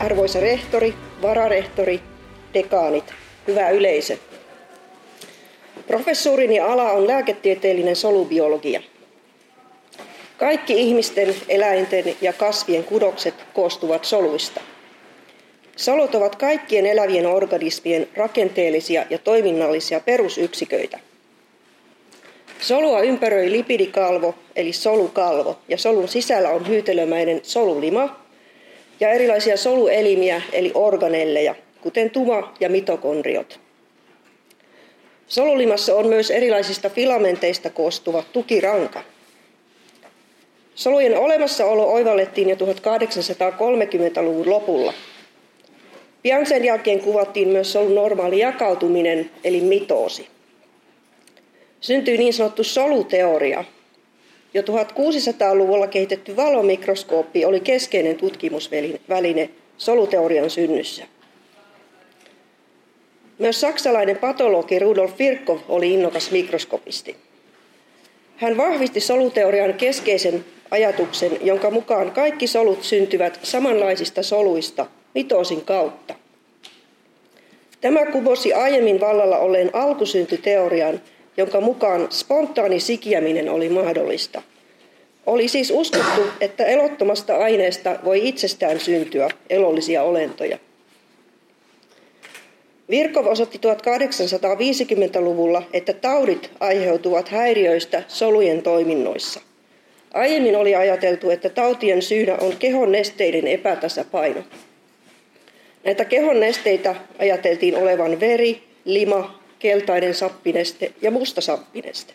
arvoisa rehtori, vararehtori, dekaanit, hyvä yleisö. Professuurini ala on lääketieteellinen solubiologia. Kaikki ihmisten, eläinten ja kasvien kudokset koostuvat soluista. Solut ovat kaikkien elävien organismien rakenteellisia ja toiminnallisia perusyksiköitä. Solua ympäröi lipidikalvo eli solukalvo ja solun sisällä on hyytelömäinen solulima ja erilaisia soluelimiä eli organelleja, kuten tuma ja mitokondriot. Solulimassa on myös erilaisista filamenteista koostuva tukiranka. Solujen olemassaolo oivallettiin jo 1830-luvun lopulla. Pian sen jälkeen kuvattiin myös solun normaali jakautuminen eli mitoosi. Syntyi niin sanottu soluteoria. Jo 1600-luvulla kehitetty valomikroskooppi oli keskeinen tutkimusväline soluteorian synnyssä. Myös saksalainen patologi Rudolf Virchow oli innokas mikroskopisti. Hän vahvisti soluteorian keskeisen ajatuksen, jonka mukaan kaikki solut syntyvät samanlaisista soluista mitoosin kautta. Tämä kuvosi aiemmin vallalla olleen alkusyntyteorian, jonka mukaan spontaani sikiäminen oli mahdollista. Oli siis uskottu, että elottomasta aineesta voi itsestään syntyä elollisia olentoja. Virkov osoitti 1850-luvulla, että taudit aiheutuvat häiriöistä solujen toiminnoissa. Aiemmin oli ajateltu, että tautien syynä on kehon nesteiden epätasapaino. Näitä kehon nesteitä ajateltiin olevan veri, lima, keltainen sappineste ja musta sappineste.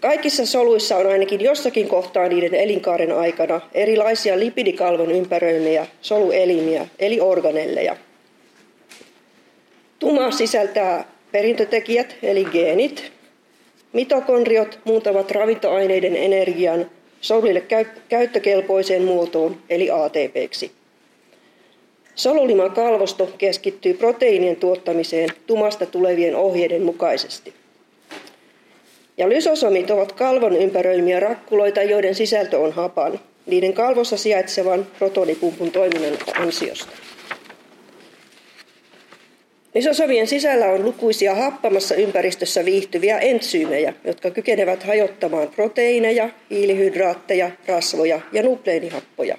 Kaikissa soluissa on ainakin jossakin kohtaa niiden elinkaaren aikana erilaisia lipidikalvon ympäröimiä soluelimiä, eli organelleja. Tuma sisältää perintötekijät, eli geenit. Mitokondriot muuntavat ravintoaineiden energian soluille käyttökelpoiseen muotoon, eli ATPksi. Soluliman kalvosto keskittyy proteiinien tuottamiseen tumasta tulevien ohjeiden mukaisesti. Ja lysosomit ovat kalvon ympäröimiä rakkuloita, joiden sisältö on hapan, niiden kalvossa sijaitsevan protonipumpun toiminnan ansiosta. Lysosomien sisällä on lukuisia happamassa ympäristössä viihtyviä entsyymejä, jotka kykenevät hajottamaan proteiineja, hiilihydraatteja, rasvoja ja nukleenihappoja,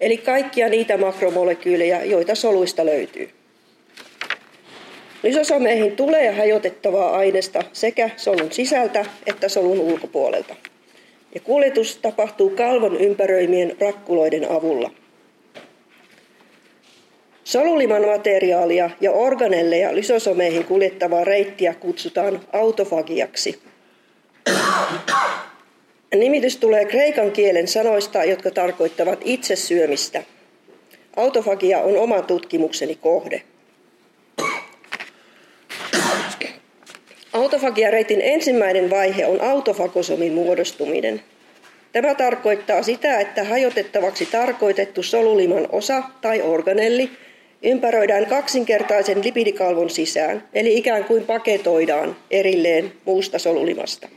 eli kaikkia niitä makromolekyylejä, joita soluista löytyy. Lysosomeihin tulee hajotettavaa aineesta sekä solun sisältä että solun ulkopuolelta. Ja kuljetus tapahtuu kalvon ympäröimien rakkuloiden avulla. Soluliman materiaalia ja organelleja lysosomeihin kuljettavaa reittiä kutsutaan autofagiaksi. Nimitys tulee kreikan kielen sanoista, jotka tarkoittavat itse syömistä. Autofagia on oman tutkimukseni kohde. Autofagiareitin ensimmäinen vaihe on autofagosomin muodostuminen. Tämä tarkoittaa sitä, että hajotettavaksi tarkoitettu soluliman osa tai organelli ympäröidään kaksinkertaisen lipidikalvon sisään, eli ikään kuin paketoidaan erilleen muusta solulimasta.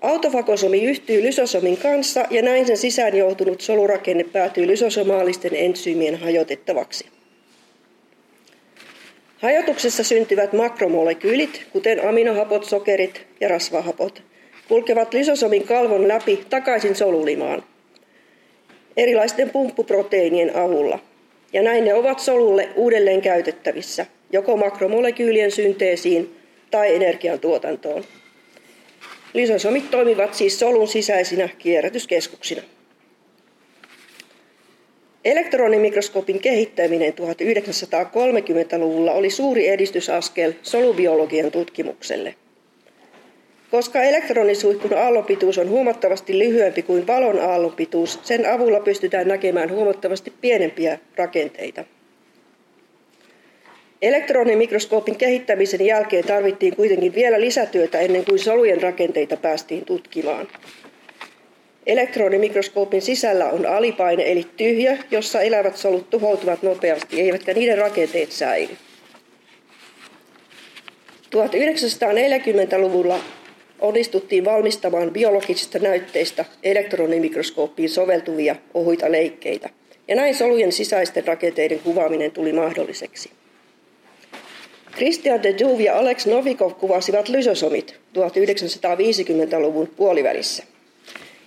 Autofagosomi yhtyy lysosomin kanssa ja näin sen sisään joutunut solurakenne päätyy lysosomaalisten entsyymien hajotettavaksi. Hajotuksessa syntyvät makromolekyylit, kuten aminohapot, sokerit ja rasvahapot, kulkevat lysosomin kalvon läpi takaisin solulimaan erilaisten pumppuproteiinien avulla. Ja näin ne ovat solulle uudelleen käytettävissä, joko makromolekyylien synteesiin tai energiantuotantoon. Lysosomit toimivat siis solun sisäisinä kierrätyskeskuksina. Elektronimikroskopin kehittäminen 1930-luvulla oli suuri edistysaskel solubiologian tutkimukselle. Koska elektronisuihkun aallonpituus on huomattavasti lyhyempi kuin valon aallonpituus, sen avulla pystytään näkemään huomattavasti pienempiä rakenteita. Elektronimikroskoopin kehittämisen jälkeen tarvittiin kuitenkin vielä lisätyötä ennen kuin solujen rakenteita päästiin tutkimaan. Elektronimikroskoopin sisällä on alipaine eli tyhjä, jossa elävät solut tuhoutuvat nopeasti, eivätkä niiden rakenteet säily. 1940-luvulla onnistuttiin valmistamaan biologisista näytteistä elektronimikroskooppiin soveltuvia ohuita leikkeitä, ja näin solujen sisäisten rakenteiden kuvaaminen tuli mahdolliseksi. Christian de Duve ja Alex Novikov kuvasivat lysosomit 1950-luvun puolivälissä.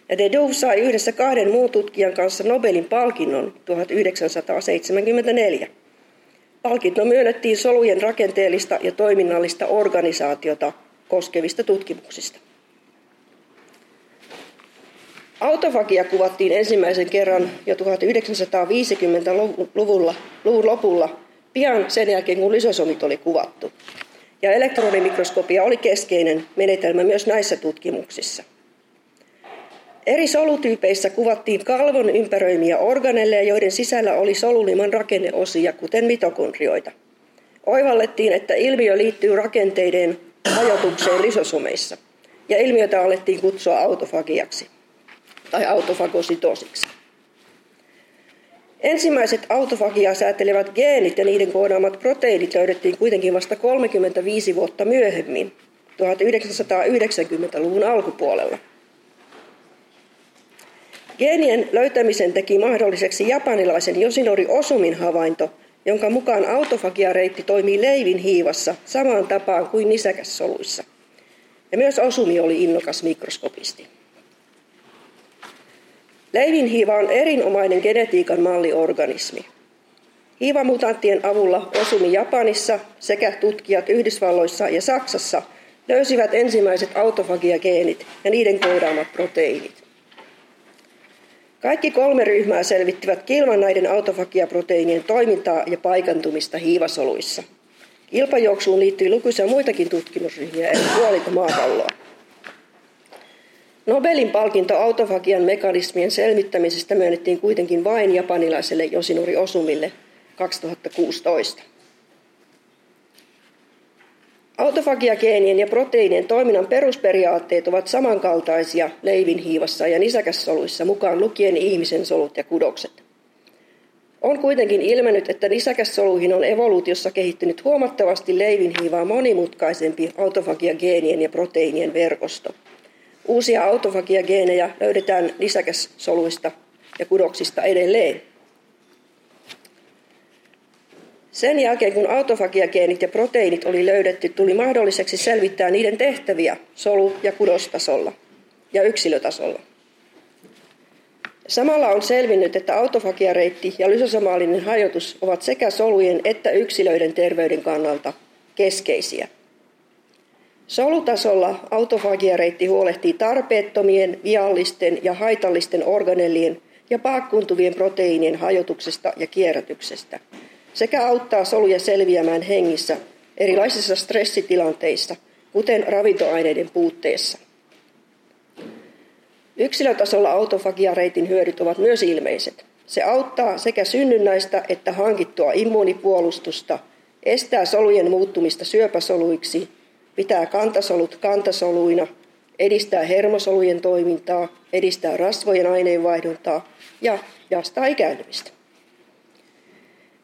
Ja de Duve sai yhdessä kahden muun tutkijan kanssa Nobelin palkinnon 1974. Palkinto myönnettiin solujen rakenteellista ja toiminnallista organisaatiota koskevista tutkimuksista. Autofagia kuvattiin ensimmäisen kerran jo 1950-luvulla luvun lopulla, pian sen jälkeen kun lysosomit oli kuvattu. Ja elektronimikroskopia oli keskeinen menetelmä myös näissä tutkimuksissa. Eri solutyypeissä kuvattiin kalvon ympäröimiä organelleja, joiden sisällä oli soluliman rakenneosia, kuten mitokondrioita. Oivallettiin, että ilmiö liittyy rakenteiden hajotukseen lisosomeissa, ja ilmiötä alettiin kutsua autofagiaksi tai autofagositosiksi. Ensimmäiset autofagiaa säätelevät geenit ja niiden koodaamat proteiinit löydettiin kuitenkin vasta 35 vuotta myöhemmin, 1990-luvun alkupuolella. Geenien löytämisen teki mahdolliseksi japanilaisen Yosinori Osumin havainto, jonka mukaan autofagiareitti toimii leivin hiivassa samaan tapaan kuin nisäkässoluissa. Ja myös Osumi oli innokas mikroskopisti. Leivinhiiva on erinomainen genetiikan malliorganismi. Hiivamutanttien avulla Osumi Japanissa sekä tutkijat Yhdysvalloissa ja Saksassa löysivät ensimmäiset autofagiageenit ja niiden koodaamat proteiinit. Kaikki kolme ryhmää selvittivät kilman näiden autofagiaproteiinien toimintaa ja paikantumista hiivasoluissa. Kilpajuoksuun liittyi lukuisia muitakin tutkimusryhmiä eri puolilta maapalloa. Nobelin palkinto autofagian mekanismien selvittämisestä myönnettiin kuitenkin vain japanilaiselle Josinuri Osumille 2016. Autofagiageenien ja proteiinien toiminnan perusperiaatteet ovat samankaltaisia leivinhiivassa ja nisäkässoluissa mukaan lukien ihmisen solut ja kudokset. On kuitenkin ilmennyt, että nisäkässoluihin on evoluutiossa kehittynyt huomattavasti leivinhiivaa monimutkaisempi autofagiageenien ja proteiinien verkosto – Uusia autofagiageenejä löydetään lisäkässoluista ja kudoksista edelleen. Sen jälkeen, kun autofagiageenit ja proteiinit oli löydetty, tuli mahdolliseksi selvittää niiden tehtäviä solu- ja kudostasolla ja yksilötasolla. Samalla on selvinnyt, että autofagiareitti ja lysosomaalinen hajotus ovat sekä solujen että yksilöiden terveyden kannalta keskeisiä. Solutasolla autofagiareitti huolehtii tarpeettomien, viallisten ja haitallisten organellien ja paakkuuntuvien proteiinien hajotuksesta ja kierrätyksestä sekä auttaa soluja selviämään hengissä erilaisissa stressitilanteissa, kuten ravintoaineiden puutteessa. Yksilötasolla autofagiareitin hyödyt ovat myös ilmeiset. Se auttaa sekä synnynnäistä että hankittua immuunipuolustusta, estää solujen muuttumista syöpäsoluiksi pitää kantasolut kantasoluina, edistää hermosolujen toimintaa, edistää rasvojen aineenvaihduntaa ja jastaa ikääntymistä.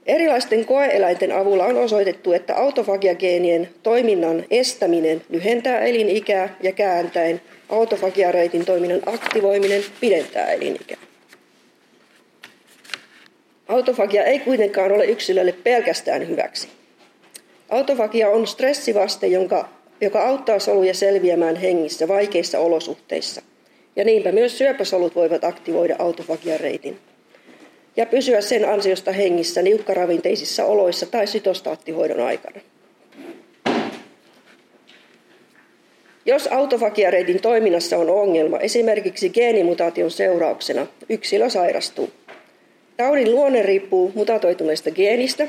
Erilaisten koeeläinten avulla on osoitettu, että autofagiageenien toiminnan estäminen lyhentää elinikää ja kääntäen autofagiareitin toiminnan aktivoiminen pidentää elinikää. Autofagia ei kuitenkaan ole yksilölle pelkästään hyväksi. Autofagia on stressivaste, jonka joka auttaa soluja selviämään hengissä vaikeissa olosuhteissa. Ja niinpä myös syöpäsolut voivat aktivoida autofagiareitin ja pysyä sen ansiosta hengissä niukkaravinteisissa oloissa tai sytostaattihoidon aikana. Jos autofagiareitin toiminnassa on ongelma, esimerkiksi geenimutaation seurauksena, yksilö sairastuu. Taudin luonne riippuu mutatoituneesta geenistä,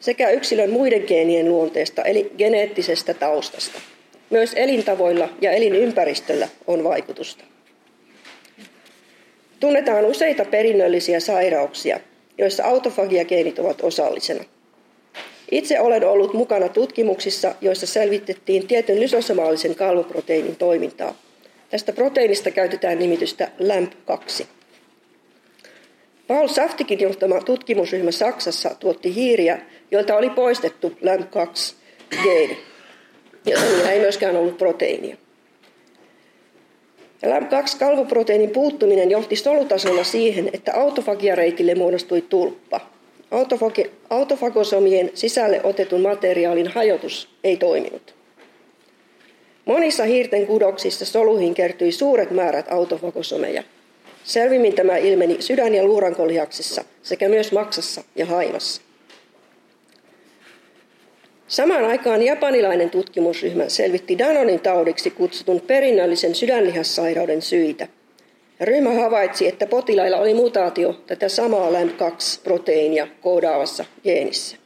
sekä yksilön muiden geenien luonteesta eli geneettisestä taustasta. Myös elintavoilla ja elinympäristöllä on vaikutusta. Tunnetaan useita perinnöllisiä sairauksia, joissa autofagiageenit ovat osallisena. Itse olen ollut mukana tutkimuksissa, joissa selvitettiin tietyn lysosomaalisen kalvoproteiinin toimintaa. Tästä proteiinista käytetään nimitystä LAMP2. Paul Saftikin johtama tutkimusryhmä Saksassa tuotti hiiriä, joilta oli poistettu LAMP2-geeni, ja niillä ei myöskään ollut proteiinia. LAM2-kalvoproteiinin puuttuminen johti solutasolla siihen, että autofagiareitille muodostui tulppa. Autofagosomien sisälle otetun materiaalin hajotus ei toiminut. Monissa hiirten kudoksissa soluihin kertyi suuret määrät autofagosomeja. Selvimmin tämä ilmeni sydän- ja luurankolihaksissa sekä myös maksassa ja haimassa. Samaan aikaan japanilainen tutkimusryhmä selvitti Danonin taudiksi kutsutun perinnöllisen sydänlihassairauden syitä. Ryhmä havaitsi, että potilailla oli mutaatio tätä samaa LAMP2-proteiinia koodaavassa geenissä.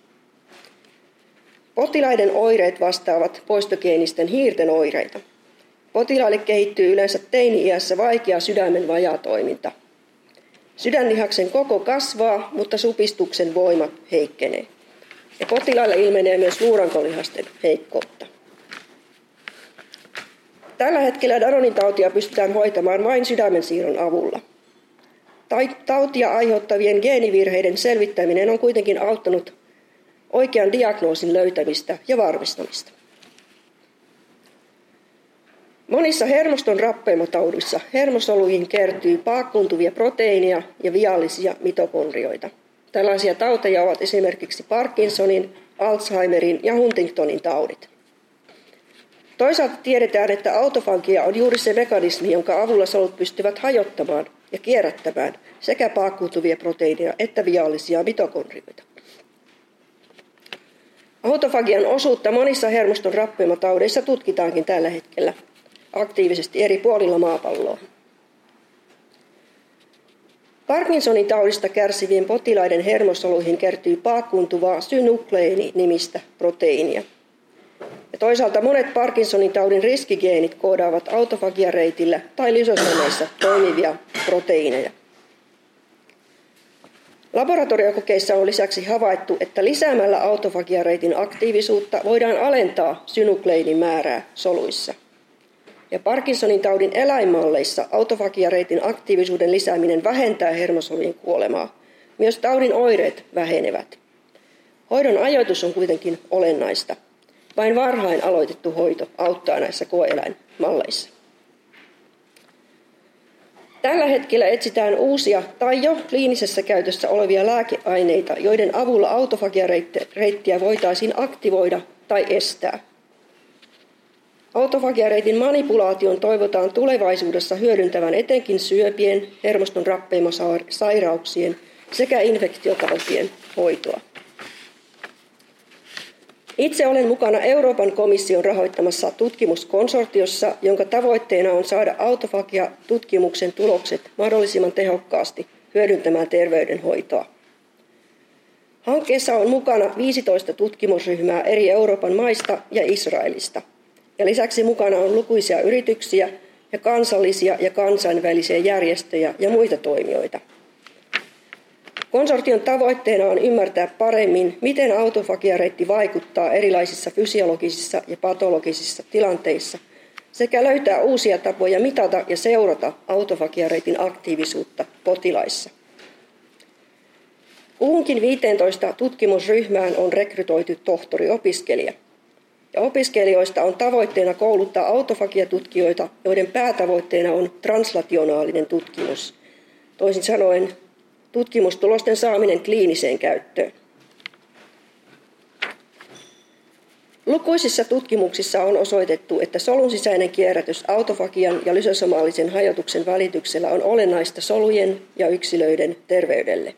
Potilaiden oireet vastaavat poistogeenisten hiirten oireita. Potilaille kehittyy yleensä teini-iässä vaikea sydämen vajaatoiminta. Sydänlihaksen koko kasvaa, mutta supistuksen voima heikkenee. Ja potilailla ilmenee myös luurankolihasten heikkoutta. Tällä hetkellä Daronin tautia pystytään hoitamaan vain sydämen siirron avulla. Tautia aiheuttavien geenivirheiden selvittäminen on kuitenkin auttanut oikean diagnoosin löytämistä ja varmistamista. Monissa hermoston rappeumatauduissa hermosoluihin kertyy paakkuuntuvia proteiineja ja viallisia mitokondrioita. Tällaisia tauteja ovat esimerkiksi Parkinsonin, Alzheimerin ja Huntingtonin taudit. Toisaalta tiedetään, että autofankia on juuri se mekanismi, jonka avulla solut pystyvät hajottamaan ja kierrättämään sekä paakkuutuvia proteiineja että viallisia mitokondrioita. Autofagian osuutta monissa hermoston rappeumataudeissa tutkitaankin tällä hetkellä aktiivisesti eri puolilla maapalloa. Parkinsonin taudista kärsivien potilaiden hermosoluihin kertyy paakkuuntuvaa synukleini-nimistä proteiinia. Ja toisaalta monet Parkinsonin taudin riskigeenit koodaavat autofagiareitillä tai lysosomeissa toimivia proteiineja. Laboratoriokokeissa on lisäksi havaittu, että lisäämällä autofagiareitin aktiivisuutta voidaan alentaa synukleinin määrää soluissa. Ja Parkinsonin taudin eläinmalleissa autofagiareitin aktiivisuuden lisääminen vähentää hermosolujen kuolemaa. Myös taudin oireet vähenevät. Hoidon ajoitus on kuitenkin olennaista. Vain varhain aloitettu hoito auttaa näissä koeeläinmalleissa. Tällä hetkellä etsitään uusia tai jo kliinisessä käytössä olevia lääkeaineita, joiden avulla autofagiareittiä voitaisiin aktivoida tai estää. Autofagiareitin manipulaation toivotaan tulevaisuudessa hyödyntävän etenkin syöpien, hermoston rappeimasairauksien sekä infektiotautien hoitoa. Itse olen mukana Euroopan komission rahoittamassa tutkimuskonsortiossa, jonka tavoitteena on saada autofagia-tutkimuksen tulokset mahdollisimman tehokkaasti hyödyntämään terveydenhoitoa. Hankkeessa on mukana 15 tutkimusryhmää eri Euroopan maista ja Israelista. Ja lisäksi mukana on lukuisia yrityksiä ja kansallisia ja kansainvälisiä järjestöjä ja muita toimijoita – Konsortion tavoitteena on ymmärtää paremmin, miten autofagiareitti vaikuttaa erilaisissa fysiologisissa ja patologisissa tilanteissa sekä löytää uusia tapoja mitata ja seurata autofagiareitin aktiivisuutta potilaissa. Kuhunkin 15 tutkimusryhmään on rekrytoitu tohtoriopiskelija. Ja opiskelijoista on tavoitteena kouluttaa autofagiatutkijoita, joiden päätavoitteena on translationaalinen tutkimus. Toisin sanoen tutkimustulosten saaminen kliiniseen käyttöön. Lukuisissa tutkimuksissa on osoitettu, että solun sisäinen kierrätys autofagian ja lysosomaalisen hajotuksen välityksellä on olennaista solujen ja yksilöiden terveydelle.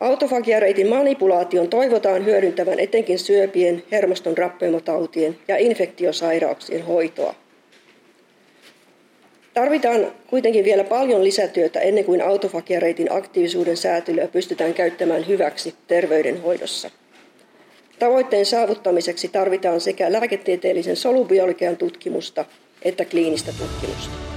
Autofagiareitin manipulaation toivotaan hyödyntävän etenkin syöpien, hermoston rappeumotautien ja infektiosairauksien hoitoa. Tarvitaan kuitenkin vielä paljon lisätyötä ennen kuin autofagiareitin aktiivisuuden säätelyä pystytään käyttämään hyväksi terveydenhoidossa. Tavoitteen saavuttamiseksi tarvitaan sekä lääketieteellisen solubiologian tutkimusta että kliinistä tutkimusta.